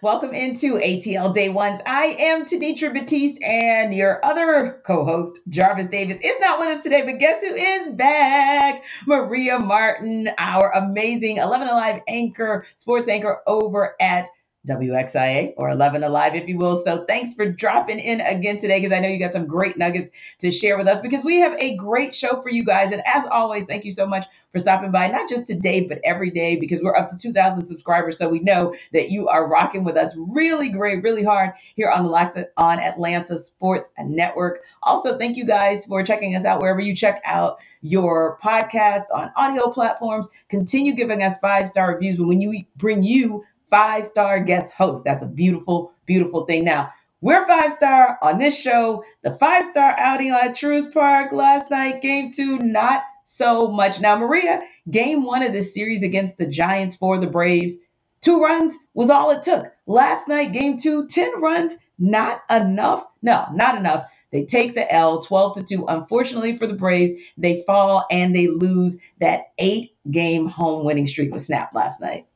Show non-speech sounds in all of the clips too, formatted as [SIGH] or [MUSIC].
Welcome into ATL Day Ones. I am Tenitra Batiste, and your other co host, Jarvis Davis, is not with us today, but guess who is back? Maria Martin, our amazing 11 Alive anchor, sports anchor over at WXIA or 11 Alive, if you will. So thanks for dropping in again today because I know you got some great nuggets to share with us because we have a great show for you guys. And as always, thank you so much for stopping by, not just today, but every day because we're up to 2,000 subscribers. So we know that you are rocking with us really great, really hard here on the Locked On Atlanta Sports Network. Also, thank you guys for checking us out wherever you check out your podcast on audio platforms. Continue giving us five star reviews. But when you bring you five star guest host. That's a beautiful, beautiful thing. Now, we're five star on this show. The five star outing at Truist Park last night, game two, not so much. Now, Maria, game one of this series against the Giants for the Braves, two runs was all it took. Last night, game two, 10 runs, not enough. No, not enough. They take the L 12 to 2. Unfortunately for the Braves, they fall and they lose that eight game home winning streak was snapped last night.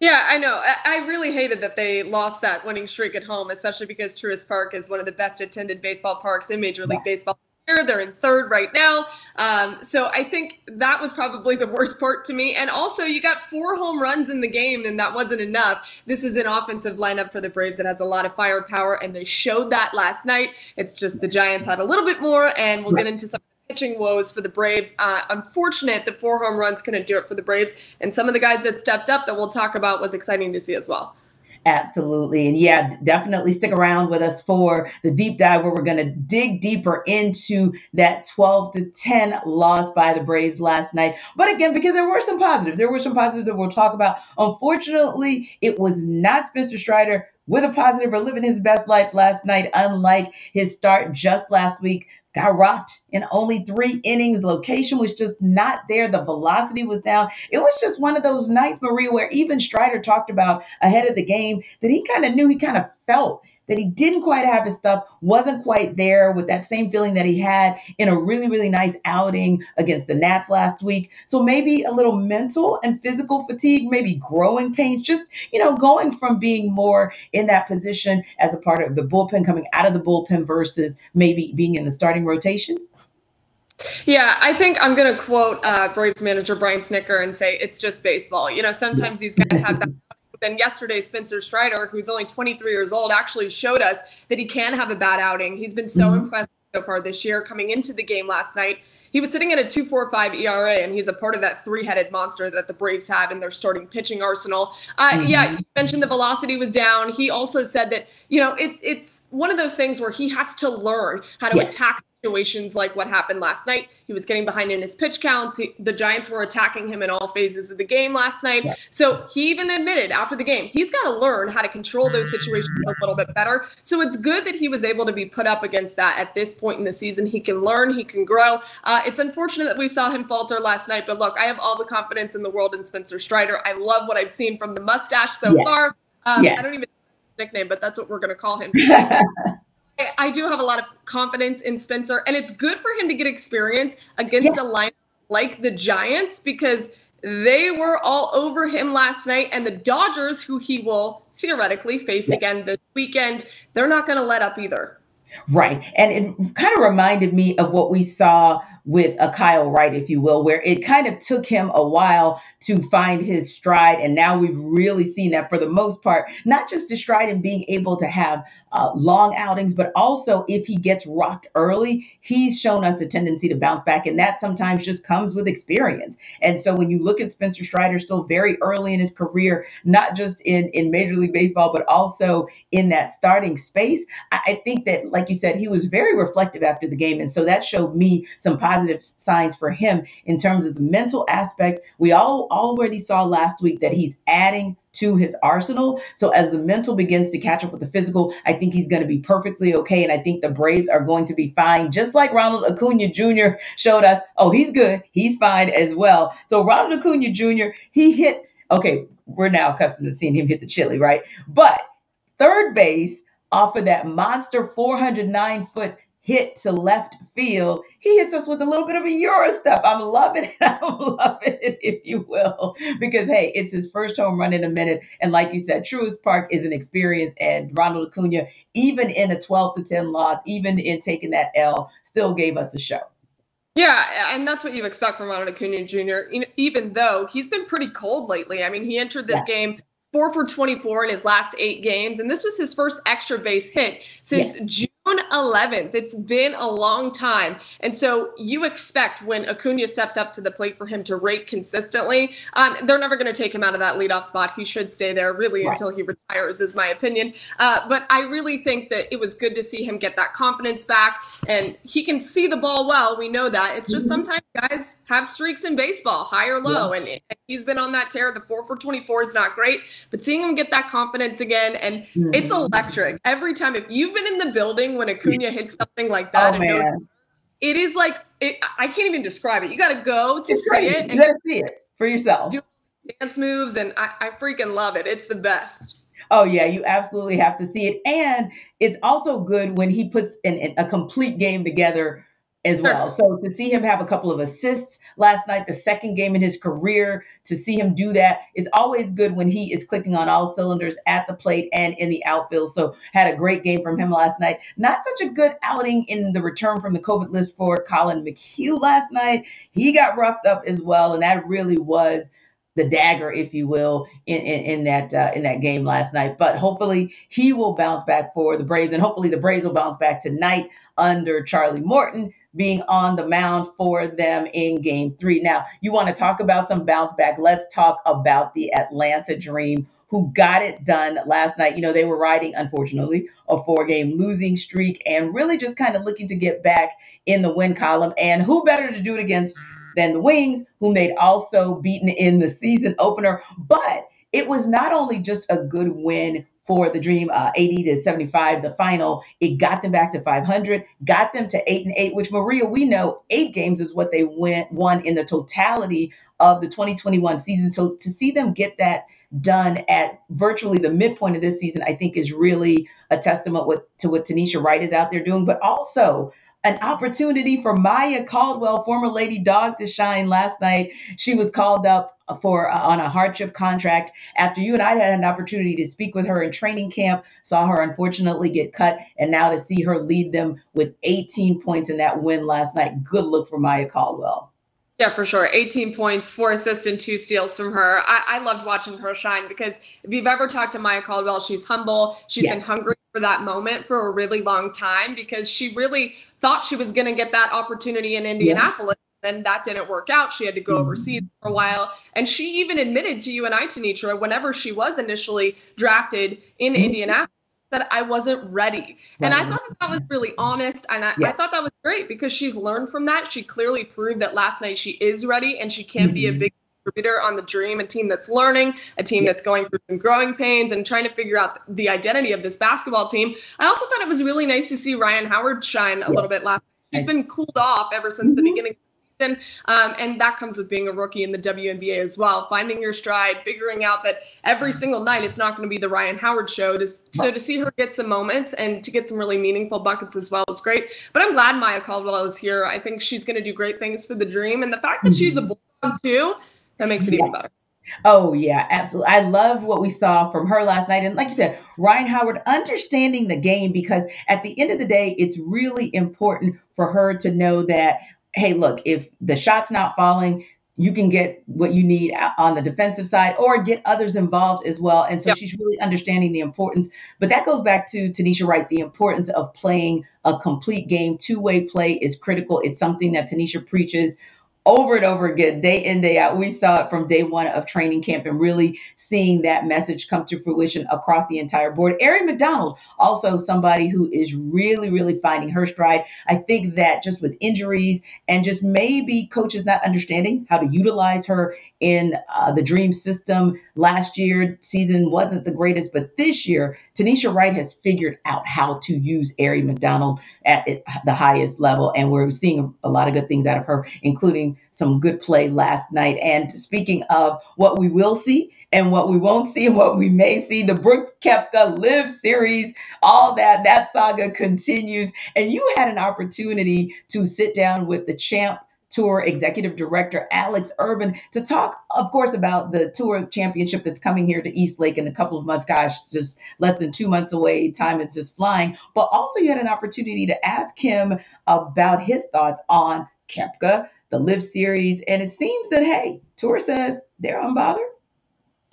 Yeah, I know. I really hated that they lost that winning streak at home, especially because Truist Park is one of the best attended baseball parks in Major League Baseball. They're in third right now. Um, so I think that was probably the [LAUGHS] worst part to me. And also, you got four home runs in the game, and that wasn't enough. This is an offensive lineup for the Braves that has a lot of firepower, and they showed that last night. It's just the Giants had a little bit more, and we'll get into some pitching woes for the Braves. Uh, unfortunate that four home runs couldn't do it for the Braves. And some of the guys that stepped up that we'll talk about was exciting to see as well. Absolutely. And yeah, definitely stick around with us for the deep dive where we're going to dig deeper into that 12 to 10 loss by the Braves last night. But again, because there were some positives, there were some positives that we'll talk about. Unfortunately, it was not Spencer Strider with a positive or living his best life last night, unlike his start just last week got rocked in only three innings. Location was just not there. The velocity was down. It was just one of those nights, Maria, where even Strider talked about ahead of the game that he kind of knew, he kind of felt that he didn't quite have his stuff, wasn't quite there with that same feeling that he had in a really, really nice outing against the Nats last week. So maybe a little mental and physical fatigue, maybe growing pains, just, you know, going from being more in that position as a part of the bullpen, coming out of the bullpen versus maybe being in the starting rotation. Yeah, I think I'm going to quote uh, Braves manager Brian Snitker and say it's just baseball. You know, sometimes these guys have that [LAUGHS] then yesterday, Spencer Strider, who's only 23 years old, actually showed us that he can have a bad outing. He's been so mm-hmm. impressive so far this year. Coming into the game last night, he was sitting at a 2.45 ERA, and he's a part of that three-headed monster that the Braves have in their starting pitching arsenal. Uh, mm-hmm. Yeah, you mentioned the velocity was down. He also said that you know it, it's one of those things where he has to learn how to attack situations like what happened last night. He was getting behind in his pitch counts. He, the Giants were attacking him in all phases of the game last night. Yeah. So he even admitted after the game, he's got to learn how to control those situations a little bit better. So it's good that he was able to be put up against that at this point in the season. He can learn, he can grow. Uh, it's unfortunate that we saw him falter last night, but look, I have all the confidence in the world in Spencer Strider. I love what I've seen from the mustache so far. Um. I don't even know his nickname, but that's what we're going to call him. [LAUGHS] I do have a lot of confidence in Spencer, and it's good for him to get experience against yeah. a line like the Giants because they were all over him last night. And the Dodgers, who he will theoretically face yeah. again this weekend, they're not going to let up either. Right. And it kind of reminded me of what we saw with a Kyle Wright, if you will, where it kind of took him a while to find his stride. And now we've really seen that for the most part, not just his stride and being able to have uh, long outings, but also if he gets rocked early, he's shown us a tendency to bounce back. And that sometimes just comes with experience. And so when you look at Spencer Strider, still very early in his career, not just in, in Major League Baseball, but also in that starting space, I, I think that, like you said, he was very reflective after the game. And so that showed me some positive signs for him in terms of the mental aspect. We all already saw last week that he's adding to his arsenal. So as the mental begins to catch up with the physical, I think he's going to be perfectly okay. And I think the Braves are going to be fine, just like Ronald Acuna Jr. showed us. Oh, he's good. He's fine as well. So Ronald Acuna Jr., he hit, okay, we're now accustomed to seeing him hit the chili, right? But third base off of that monster 409 foot hit to left field, he hits us with a little bit of a Euro step. I'm loving it. [LAUGHS] I'm loving it, if you will, because hey, it's his first home run in a minute. And like you said, Truist Park is an experience. And Ronald Acuna, even in a 12 to 10 loss, even in taking that L, still gave us a show. Yeah, and that's what you expect from Ronald Acuna Jr. Even though he's been pretty cold lately. I mean, he entered this yeah. game four for 24 in his last eight games, and this was his first extra base hit since yes. June 11th. It's been a long time. And so you expect when Acuna steps up to the plate for him to rate consistently, um, they're never going to take him out of that leadoff spot. He should stay there really right. until he retires, is my opinion. Uh, but I really think that it was good to see him get that confidence back. And he can see the ball well. We know that. It's just mm-hmm. sometimes guys have streaks in baseball, high or low. Yeah. And, and, he's been on that tear. The four for 24 is not great, but seeing him get that confidence again, and mm-hmm. it's electric. Every time, if you've been in the building, when Acuna hits something like that. Oh, man. it is like it, I can't even describe it. You got to go to it's see crazy. it. You got to see it for yourself. Do dance moves, and I, I freaking love it. It's the best. Oh yeah, you absolutely have to see it, and it's also good when he puts an, a complete game together as well. So to see him have a couple of assists last night, the second game in his career, to see him do that, it's always good when he is clicking on all cylinders at the plate and in the outfield. So had a great game from him last night. Not such a good outing in the return from the COVID list for Collin McHugh last night. He got roughed up as well, and that really was the dagger, if you will, in, in, in that uh, in that game last night. But hopefully he will bounce back for the Braves, and hopefully the Braves will bounce back tonight under Charlie Morton being on the mound for them in game three. Now, you want to talk about some bounce back. Let's talk about the Atlanta Dream who got it done last night. You know, they were riding, unfortunately, a four game losing streak and really just kind of looking to get back in the win column. And who better to do it against than the Wings, whom they'd also beaten in the season opener. But it was not only just a good win for the Dream, uh, 80 to 75, the final. It got them back to 500, got them to eight and eight, which Maria, we know eight games is what they went won in the totality of the 2021 season. So to see them get that done at virtually the midpoint of this season, I think is really a testament with, to what Tanisha Wright is out there doing, but also an opportunity for Maya Caldwell, former Lady Dog, to shine last night. She was called up for uh, on a hardship contract after you and I had an opportunity to speak with her in training camp. Saw her unfortunately get cut, and now to see her lead them with 18 points in that win last night. Good look for Maya Caldwell. Yeah, for sure. 18 points, four assists, and two steals from her. I, I loved watching her shine because if you've ever talked to Maya Caldwell, she's humble. She's been hungry for that moment for a really long time because she really thought she was going to get that opportunity in Indianapolis. Yeah. Then that didn't work out. She had to go mm-hmm. overseas for a while. And she even admitted to you and I, Tenitra, whenever she was initially drafted in mm-hmm. Indianapolis, that I wasn't ready. And I thought that, that was really honest. And I, yeah. I, thought that was great because she's learned from that. She clearly proved that last night she is ready and she can mm-hmm. be a mm-hmm. big contributor on the dream, a team that's learning, a team yeah. that's going through some growing pains and trying to figure out the identity of this basketball team. I also thought it was really nice to see Rhyne Howard shine a yeah. little bit last. She's been cooled off ever since mm-hmm. the beginning season. Um, and that comes with being a rookie in the WNBA as well, finding your stride, figuring out that every mm-hmm. single night it's not going to be the Rhyne Howard show. To, so to see her get some moments and to get some really meaningful buckets as well was great. But I'm glad Maya Caldwell is here. I think she's going to do great things for the Dream. And the fact that she's a mm-hmm. bulldog too, that makes it even better. Oh, yeah, absolutely. I love what we saw from her last night. And like you said, Rhyne Howard understanding the game because at the end of the day, it's really important for her to know that hey, look, if the shot's not falling, you can get what you need on the defensive side or get others involved as well. And so yep. she's really understanding the importance. But that goes back to Tanisha Wright, the importance of playing a complete game. Two way play is critical. It's something that Tanisha preaches over and over again, day in, day out. We saw it from day one of training camp and really seeing that message come to fruition across the entire board. Aari McDonald, also somebody who is really, really finding her stride. I think that just with injuries and just maybe coaches not understanding how to utilize her in uh, the dream system last year, season wasn't the greatest, but this year, Tanisha Wright has figured out how to use Aari McDonald at the highest level. And we're seeing a lot of good things out of her, including some good play last night. And speaking of what we will see, and what we won't see and what we may see. The Brooks Koepka LIV series, all that, that saga continues. And you had an opportunity to sit down with the champ Tour Executive Director Alex Urban to talk, of course, about the Tour Championship that's coming here to East Lake in a couple of months. Gosh, just less than two months away. Time is just flying. But also, you had an opportunity to ask him about his thoughts on Koepka, the LIV Series, and it seems that hey, Tour says they're unbothered.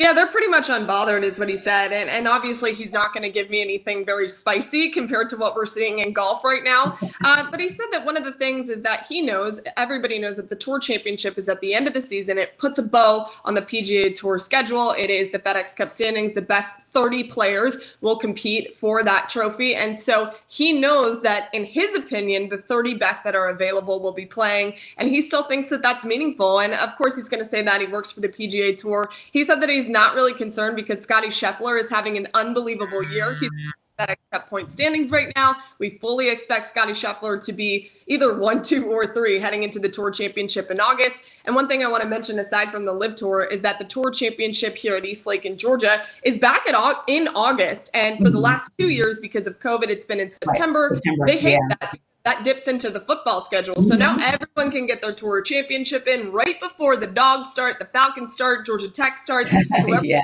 Yeah, they're pretty much unbothered, is what he said. And, and obviously, he's not going to give me anything very spicy compared to what we're seeing in golf right now. [LAUGHS] Uh, but he said that one of the things is that he knows, everybody knows that the Tour Championship is at the end of the season. It puts a bow on the PGA Tour schedule. It is the FedEx Cup standings. The best 30 players will compete for that trophy. And so he knows that, in his opinion, the 30 best that are available will be playing. And he still thinks that that's meaningful. And of course, he's going to say that he works for the PGA Tour. He said that he's not really concerned because Scotty Scheffler is having an unbelievable year. He's at Cup point standings right now. We fully expect Scotty Scheffler to be either one, two, or three heading into the Tour Championship in August. And one thing I want to mention aside from the LIV Tour is that the Tour Championship here at East Lake in Georgia is back at in August. And for the mm-hmm. last two years, because of COVID, it's been in September. September they hate yeah. that that dips into the football schedule. So now mm-hmm. everyone can get their tour championship in right before the dogs start, the Falcons start, Georgia Tech starts, [LAUGHS] whoever yeah.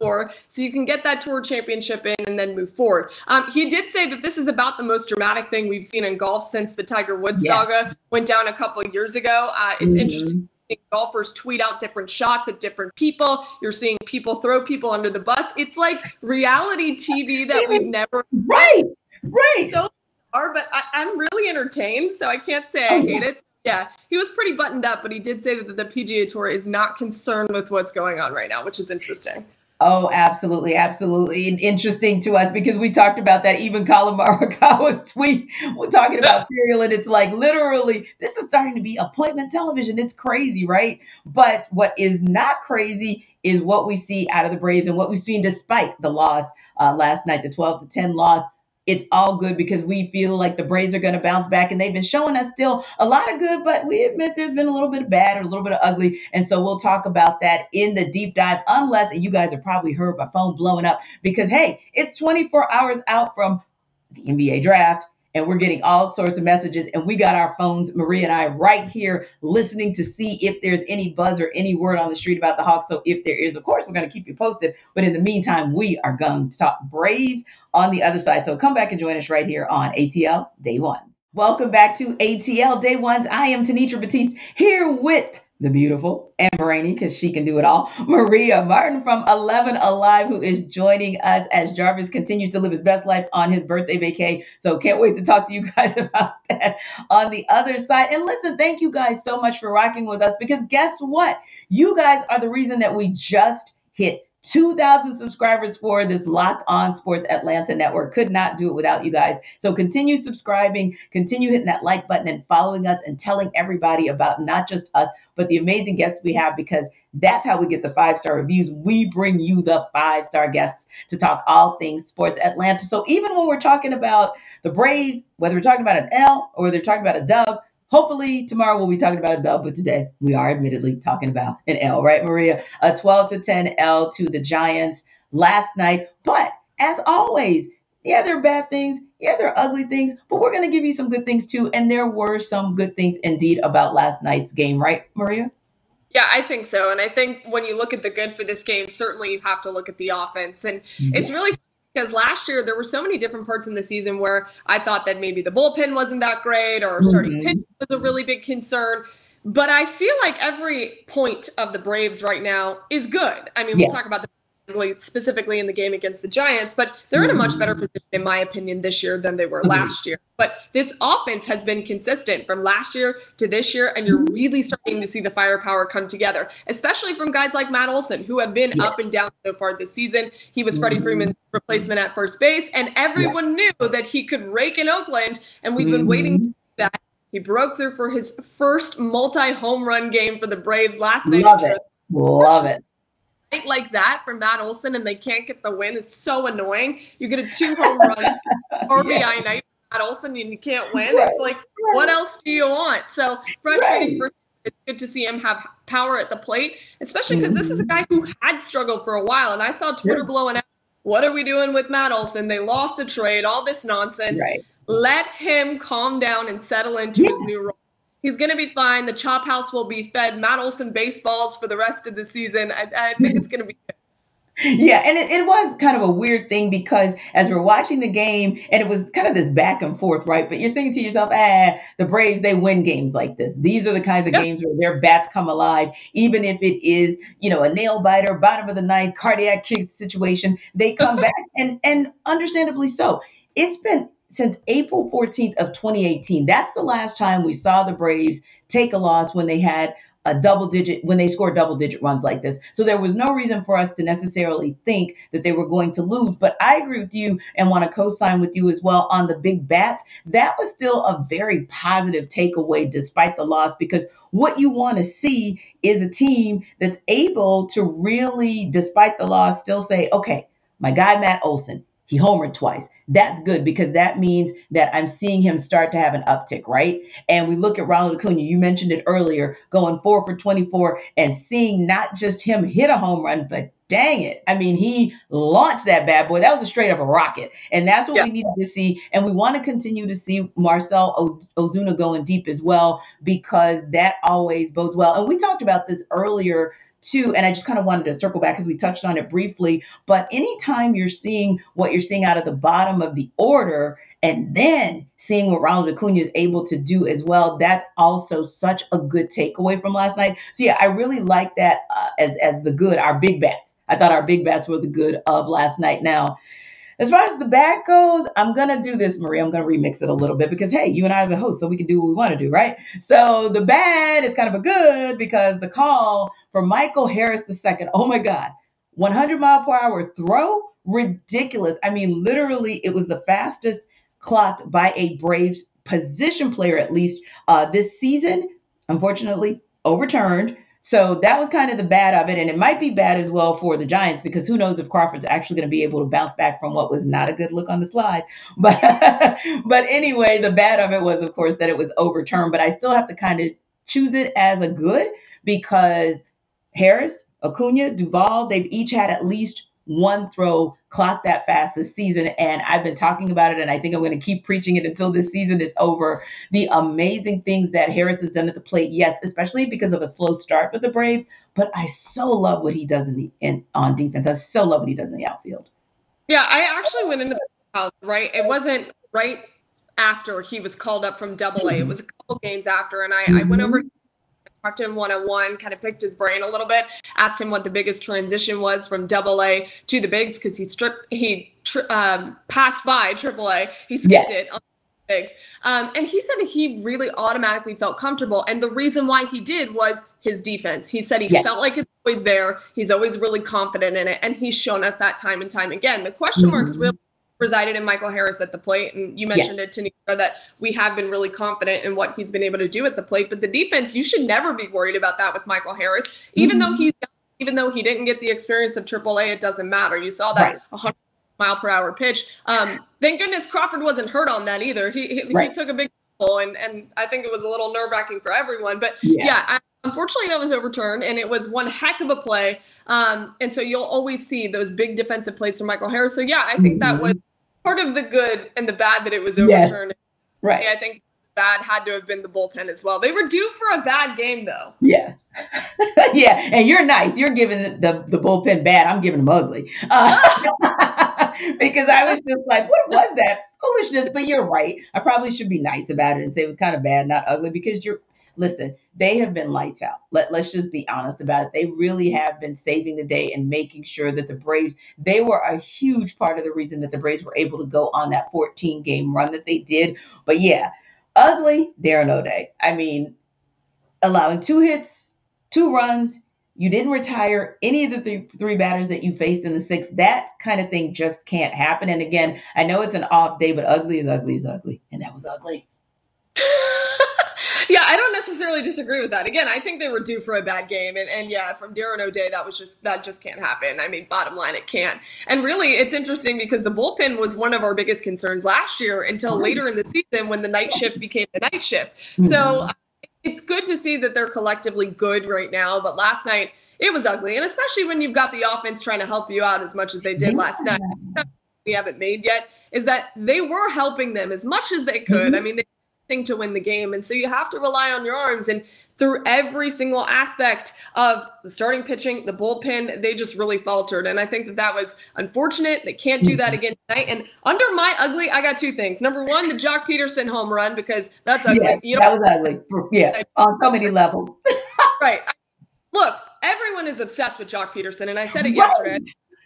for. So you can get that tour championship in and then move forward. Um, he did say that this is about the most dramatic thing we've seen in golf since the Tiger Woods yeah. saga went down a couple of years ago. Uh, it's mm-hmm. interesting golfers tweet out different shots at different people. You're seeing people throw people under the bus. It's like reality TV that we've never right, right. So are, but I, am really entertained, so I can't say I hate it. Yeah, he was pretty buttoned up, but he did say that the PGA Tour is not concerned with what's going on right now, which is interesting. Oh, absolutely, absolutely. And interesting to us because we talked about that. Even Collin Morikawa's tweet, we're talking about [LAUGHS] cereal, and it's like literally, this is starting to be appointment television. It's crazy, right? But what is not crazy is what we see out of the Braves and what we've seen despite the loss uh, last night, the 12 to 10 loss it's all good because we feel like the Braves are going to bounce back and they've been showing us still a lot of good, but we admit there's been a little bit of bad or a little bit of ugly. And so we'll talk about that in the deep dive, unless, and you guys have probably heard my phone blowing up because, hey, it's 24 hours out from the NBA draft and we're getting all sorts of messages. And we got our phones, Maria and I, right here listening to see if there's any buzz or any word on the street about the Hawks. So if there is, of course, we're going to keep you posted. But in the meantime, we are going to talk Braves on the other side. So come back and join us right here on ATL Day One. Welcome back to ATL Day Ones. I am Tenitra Batiste here with the beautiful and brainy, because she can do it all, Maria Martin from 11 Alive, who is joining us as Jarvis continues to live his best life on his birthday vacay. So can't wait to talk to you [LAUGHS] guys about that on the other side. And listen, thank you guys so much for rocking with us because guess what? You guys are the reason that we just hit 2,000 subscribers for this Locked On Sports Atlanta network. Could not do it without you guys. So continue subscribing, continue hitting that like button and following us and telling everybody about not just us, but the amazing guests we have because that's how we get the five star reviews. We bring you the five star guests to talk all things sports Atlanta. So even when we're talking about the Braves, whether we're talking about an L or whether we're talking about a dub, Hopefully tomorrow we'll be talking about a dub, but today we are admittedly talking about an L, right, Maria? A 12 to 10 L to the Giants last night. But as always, yeah, there are bad things. Yeah, there are ugly things, but we're going to give you some good things too. And there were some good things indeed about last night's game, right, Maria? Yeah, I think so. And I think when you look at the good for this game, certainly you have to look at the offense. And yeah. it's really because last year there were so many different parts in the season where I thought that maybe the bullpen wasn't that great or starting mm-hmm. pitch was a really big concern. But I feel like every point of the Braves right now is good. I mean, we'll talk about the specifically in the game against the Giants, but they're in a much better mm-hmm. position, in my opinion, this year than they were mm-hmm. last year. But this offense has been consistent from last year to this year, and you're mm-hmm. really starting to see the firepower come together, especially from guys like Matt Olson, who have been yeah. up and down so far this season. He was Freddie Freeman's replacement at first base, and everyone yeah. knew that he could rake in Oakland, and we've been mm-hmm. waiting to see that. He broke through for his first multi home run game for the Braves last night. Love it. Love it like that from Matt Olson and they can't get the win. It's so annoying. You get a two home runs [LAUGHS] RBI yeah. night Matt Olson and you can't win. Right. It's like, right. what else do you want? So frustrating right. for it's good to see him have power at the plate, especially because mm-hmm. this is a guy who had struggled for a while. And I saw Twitter yeah. blowing out, what are we doing with Matt Olson? They lost the trade, all this nonsense. Let him calm down and settle into yeah. his new role. He's going to be fine. The chop house will be fed Matt Olson baseballs for the rest of the season. I, I think it's going to be good. Yeah, and it, it, was kind of a weird thing because as we're watching the game, and it was kind of this back and forth, right? But you're thinking to yourself, ah, the Braves, they win games like this. These are the kinds of yep. games where their bats come alive, even if it is, you know, a nail biter, bottom of the ninth, cardiac kick situation. They come [LAUGHS] back, and and understandably so. It's been since April 14th of 2018. That's the last time we saw the Braves take a loss when they had a double digit when they scored double digit runs like this. So there was no reason for us to necessarily think that they were going to lose. But I agree with you and want to co-sign with you as well on the big bats. That was still a very positive takeaway despite the loss because what you want to see is a team that's able to really, despite the loss, still say, okay, my guy Matt Olson, he homered twice. That's good because that means that I'm seeing him start to have an uptick, right? And we look at Ronald Acuna, you mentioned it earlier, going four for 24 and seeing not just him hit a home run, but dang it. I mean, he launched that bad boy. That was a straight up a rocket. And that's what yeah. we needed to see. And we want to continue to see Marcell Ozuna going deep as well, because that always bodes well. And we talked about this earlier too, and I just kind of wanted to circle back because we touched on it briefly. But anytime you're seeing what you're seeing out of the bottom of the order, and then seeing what Ronald Acuna is able to do as well, that's also such a good takeaway from last night. So yeah, I really like that uh, as as the good, our big bats. I thought our big bats were the good of last night. Now. As far as the bad goes, I'm gonna do this, Marie. I'm gonna remix it a little bit because hey, you and I are the hosts, so we can do what we want to do, right? So the bad is kind of a good because the call for Michael Harris II. Oh my God. 100 mile per hour throw? Ridiculous. I mean, literally, it was the fastest clocked by a Braves position player, at least uh, this season. Unfortunately, overturned. So that was kind of the bad of it. And it might be bad as well for the Giants because who knows if Crawford's actually going to be able to bounce back from what was not a good look on the slide. [LAUGHS] But but anyway, the bad of it was of course that it was overturned, but I still have to kind of choose it as a good because Harris, Acuna, Duvall, they've each had at least one throw clock that fast this season. And I've been talking about it, and I think I'm going to keep preaching it until this season is over. The amazing things that Harris has done at the plate, yes, especially because of a slow start with the Braves. But I so love what he does in the in on defense. I so love what he does in the outfield. Yeah, I actually went into the house right. It wasn't right after he was called up from Double A. It was a couple games after, and I, mm-hmm. I went over mm-hmm talked to him one on one, kind of picked his brain a little bit, asked him what the biggest transition was from double A to the bigs because he stripped, he tri- um, passed by triple A, he skipped yes. it. On bigs. Um, and he said he really automatically felt comfortable. And the reason why he did was his defense. He said he yes. felt like it's always there. He's always really confident in it. And he's shown us that time and time again. The question mm-hmm. marks really resided in Michael Harris at the plate. And you mentioned yes. it, Tanisha, that we have been really confident in what he's been able to do at the plate. But the defense, you should never be worried about that with Michael Harris. Even mm-hmm. though he's even though he didn't get the experience of AAA, it doesn't matter. You saw that right. 100 mile per hour pitch. Um, thank goodness Crawford wasn't hurt on that either. He he, right. he took a big pull, and and I think it was a little nerve wracking for everyone. But yeah, yeah I, unfortunately that was overturned and it was one heck of a play um, and so you'll always see those big defensive plays from michael harris so yeah i think that mm-hmm. was part of the good and the bad that it was overturned. Yes. Right. I think bad had to have been the bullpen as well. They were due for a bad game though. Yeah. [LAUGHS] yeah. And you're nice. You're giving the, the bullpen bad. I'm giving them ugly. Uh, [LAUGHS] because I was just like, what was that foolishness? But you're right. I probably should be nice about it and say it was kind of bad, not ugly, because you're listen, they have been lights out. Let, let's just be honest about it. They really have been saving the day and making sure that the Braves, they were a huge part of the reason that the Braves were able to go on that 14 game run that they did. But yeah, ugly Darren O'Day. I mean, allowing two hits, two runs, you didn't retire any of the three, three batters that you faced in the sixth. That kind of thing just can't happen. And again, I know it's an off day, but ugly is ugly is ugly. And that was ugly. Yeah, I don't necessarily disagree with that. Again, I think they were due for a bad game, and, and yeah, from Darren O'Day, that was just that just can't happen. I mean, bottom line, it can't. And really, it's interesting because the bullpen was one of our biggest concerns last year until later in the season when the night shift became the night shift. Mm-hmm. So it's good to see that they're collectively good right now. But last night it was ugly, and especially when you've got the offense trying to help you out as much as they did last night. We haven't made yet is that they were helping them as much as they could. Mm-hmm. I mean, they thing to win the game. And so you have to rely on your arms. And through every single aspect of the starting pitching, the bullpen, they just really faltered. And I think that that was unfortunate. They can't do that again tonight. And under my ugly, I got two things. Number one, the Joc Pederson home run because that's ugly. Yeah, you know, that was ugly. Yeah, on so many levels. [LAUGHS] right. Look, everyone is obsessed with Joc Pederson. and I said it right. yesterday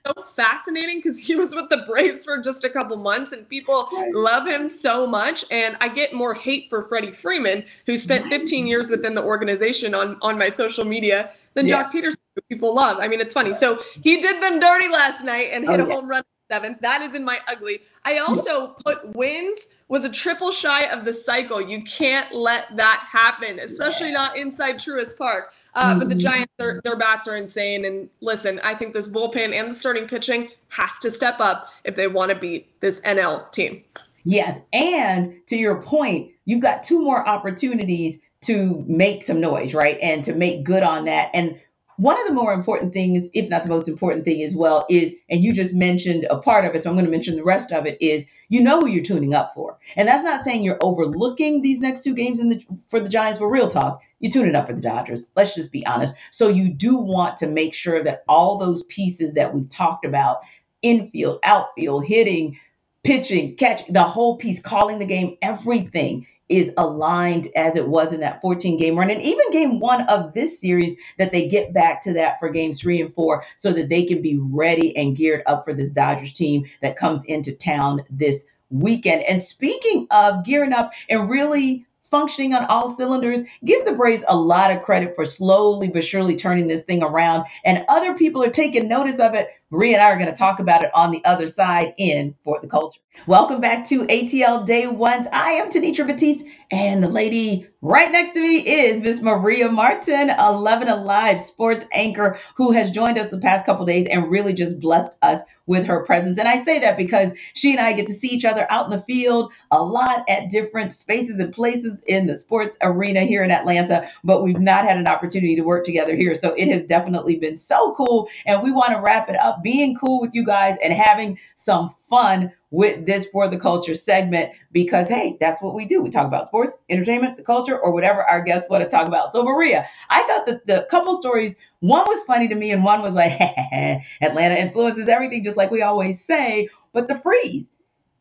so fascinating because he was with the Braves for just a couple months and people right. love him so much. And I get more hate for Freddie Freeman, who spent 15 years within the organization on, on my social media, than yeah. Joc Pederson, who people love. I mean, it's funny. So he did them dirty last night and hit oh, a home run seventh. That is in my ugly. I also put wins was a triple shy of the cycle. You can't let that happen, especially not inside Truist Park. Uh, but the mm-hmm. Giants, their, their bats are insane. And listen, I think this bullpen and the starting pitching has to step up if they want to beat this NL team. Yes. And to your point, you've got two more opportunities to make some noise, right? And to make good on that. And one of the more important things, if not the most important thing as well, is, and you just mentioned a part of it, so I'm going to mention the rest of it, is you know who you're tuning up for. And that's not saying you're overlooking these next two games in the for the Giants, but real talk, you tune it up for the Dodgers. Let's just be honest. So you do want to make sure that all those pieces that we've talked about, infield, outfield, hitting, pitching, catch, the whole piece, calling the game, everything is aligned as it was in that 14 game run and even game one of this series that they get back to that for games three and four so that they can be ready and geared up for this Dodgers team that comes into town this weekend. And speaking of gearing up and really functioning on all cylinders. Give the Braves a lot of credit for slowly but surely turning this thing around. And other people are taking notice of it. Maria and I are going to talk about it on the other side in For the Culture. Welcome back to ATL Day Ones. I am Tenitra Batiste, and the lady right next to me is Miss Maria Martin, 11 Alive sports anchor, who has joined us the past couple days and really just blessed us with her presence. And I say that because she and I get to see each other out in the field a lot at different spaces and places in the sports arena here in Atlanta, but we've not had an opportunity to work together here. So it has definitely been so cool. And we want to wrap it up being cool with you guys and having some fun with this for the culture segment because hey that's what we do. We talk about sports entertainment the culture or whatever our guests want to talk about. So maria i thought that the couple stories one was funny to me and one was like [LAUGHS] atlanta influences everything just like we always say but the freeze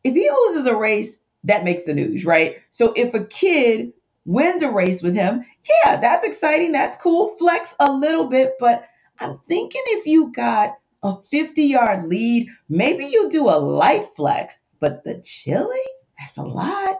if he loses a race that makes the news right? So if a kid wins a race with him yeah that's exciting that's cool flex a little bit but i'm thinking if you got a 50 yard lead, maybe you do a light flex, but the chili, that's a lot.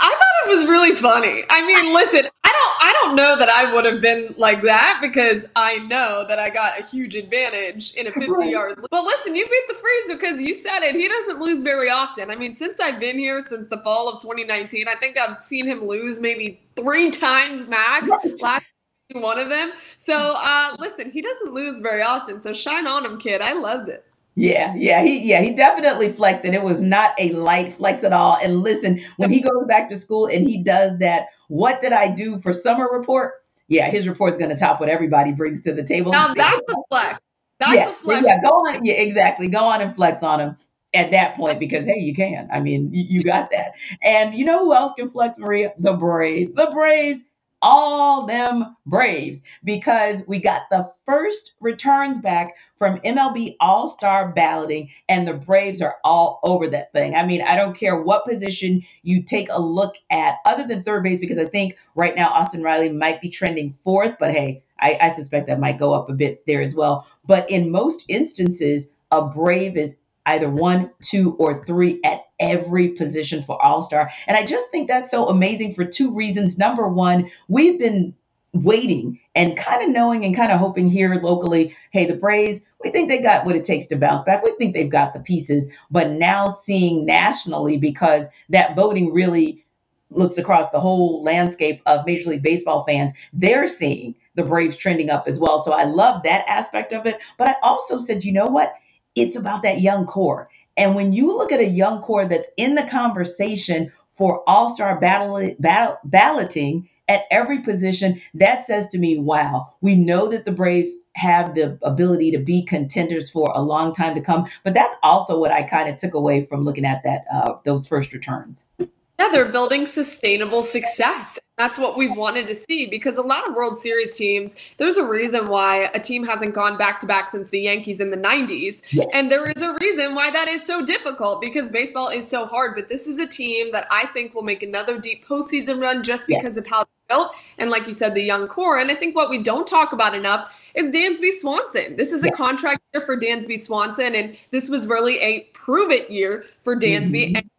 I thought it was really funny. I mean, [LAUGHS] listen, I don't I don't know that I would have been like that because I know that I got a huge advantage in a 50 right. yard. But listen, you beat the freeze because you said it. He doesn't lose very often. I mean, since I've been here since the fall of 2019, I think I've seen him lose maybe 3 times max. Last one of them. So uh, listen, he doesn't lose very often. So shine on him, kid. I loved it. Yeah, yeah, he yeah, he definitely flexed and it was not a light flex at all. And listen, when he goes back to school and he does that, what did I do for summer report? Yeah, his report's gonna top what everybody brings to the table. Now that's a flex. That's yeah, a flex. Yeah, go on. Yeah, exactly. Go on and flex on him at that point because hey, you can. I mean, you, you got that. And you know who else can flex, Maria? The Braves. The Braves all them Braves because we got the first returns back from MLB All Star balloting, and the Braves are all over that thing. I mean, I don't care what position you take a look at, other than third base, because I think right now Austin Riley might be trending fourth, but hey, I, I suspect that might go up a bit there as well. But in most instances, a Brave is either one, two, or three at every position for All Star. And I just think that's so amazing for two reasons. Number one, we've been waiting and kind of knowing and kind of hoping here locally hey, the Braves, we think they got what it takes to bounce back. We think they've got the pieces. But now seeing nationally, because that voting really looks across the whole landscape of Major League Baseball fans, they're seeing the Braves trending up as well. So I love that aspect of it. But I also said, you know what? It's about that young core. And when you look at a young core that's in the conversation for all star battle, battle, balloting at every position, that says to me, wow, we know that the Braves have the ability to be contenders for a long time to come. But that's also what I kind of took away from looking at that uh, those first returns. Yeah, they're building sustainable success. That's what we've wanted to see because a lot of World Series teams, there's a reason why a team hasn't gone back to back since the Yankees in the 90s. Yeah. And there is a reason why that is so difficult because baseball is so hard. But this is a team that I think will make another deep postseason run just because yeah. of how they're built. And like you said, the young core. And I think what we don't talk about enough is Dansby Swanson. This is yeah. a contract year for Dansby Swanson. And this was really a prove it year for Dansby. Mm-hmm. And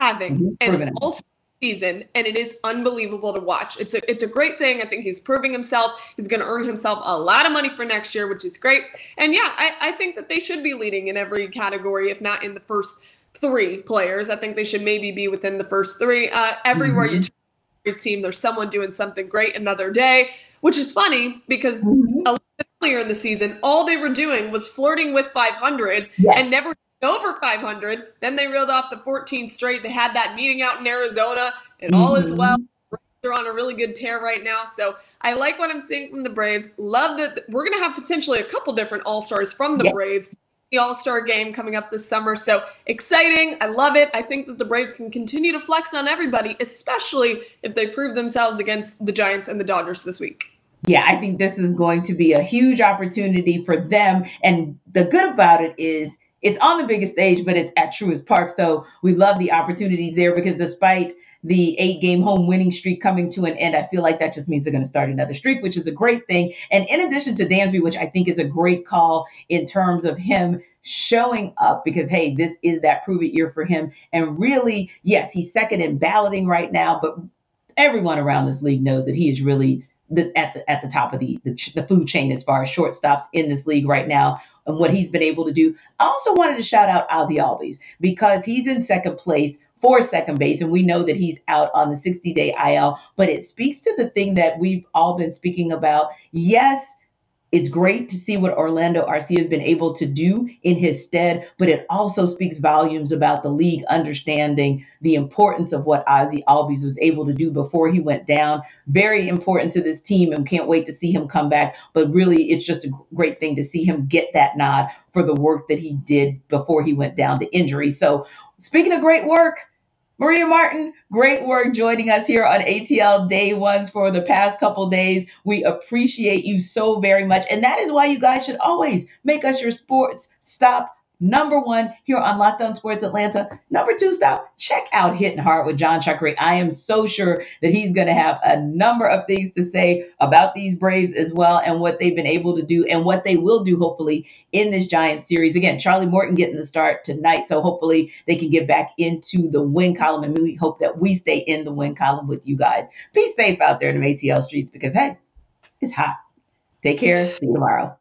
having mm-hmm. an all season and it is unbelievable to watch. It's a it's a great thing. I think he's proving himself. He's going to earn himself a lot of money for next year, which is great. And yeah, I, I think that they should be leading in every category, if not in the first three players. I think they should maybe be within the first three. Uh, everywhere mm-hmm. you turn team, there's someone doing something great another day, which is funny because mm-hmm. earlier in the season, all they were doing was flirting with 500 yes. and never over 500. Then they reeled off the 14 straight. They had that meeting out in Arizona, and mm-hmm. all is well. They're on a really good tear right now. So I like what I'm seeing from the Braves. Love that we're going to have potentially a couple different All Stars from the Braves. The All Star game coming up this summer. So exciting. I love it. I think that the Braves can continue to flex on everybody, especially if they prove themselves against the Giants and the Dodgers this week. Yeah, I think this is going to be a huge opportunity for them. And the good about it is, it's on the biggest stage, but it's at Truist Park. So we love the opportunities there because despite the eight game home winning streak coming to an end, I feel like that just means they're going to start another streak, which is a great thing. And in addition to Dansby, which I think is a great call in terms of him showing up because hey, this is that prove it year for him. And really, yes, he's second in balloting right now, but everyone around this league knows that he is really the, at the at the top of the, the the food chain as far as shortstops in this league right now and what he's been able to do. I also wanted to shout out Ozzie Albies because he's in second place for second base, and we know that he's out on the 60 day IL. But it speaks to the thing that we've all been speaking about. Yes, it's great to see what Orlando Arcia has been able to do in his stead, but it also speaks volumes about the league understanding the importance of what Ozzie Albies was able to do before he went down. Very important to this team and can't wait to see him come back. But really, it's just a great thing to see him get that nod for the work that he did before he went down to injury. So, speaking of great work, Maria Martin, great work joining us here on ATL Day Ones for the past couple days. We appreciate you so very much. And that is why you guys should always make us your sports stop Number one, here on Locked On Sports Atlanta. Number two, stop. Check out Hitting Hard with John Chuckery. I am so sure that he's going to have a number of things to say about these Braves as well and what they've been able to do and what they will do, hopefully, in this Giant series. Again, Charlie Morton getting the start tonight. So hopefully they can get back into the win column. And we hope that we stay in the win column with you guys. Be safe out there in the ATL streets because, hey, it's hot. Take care. See you tomorrow.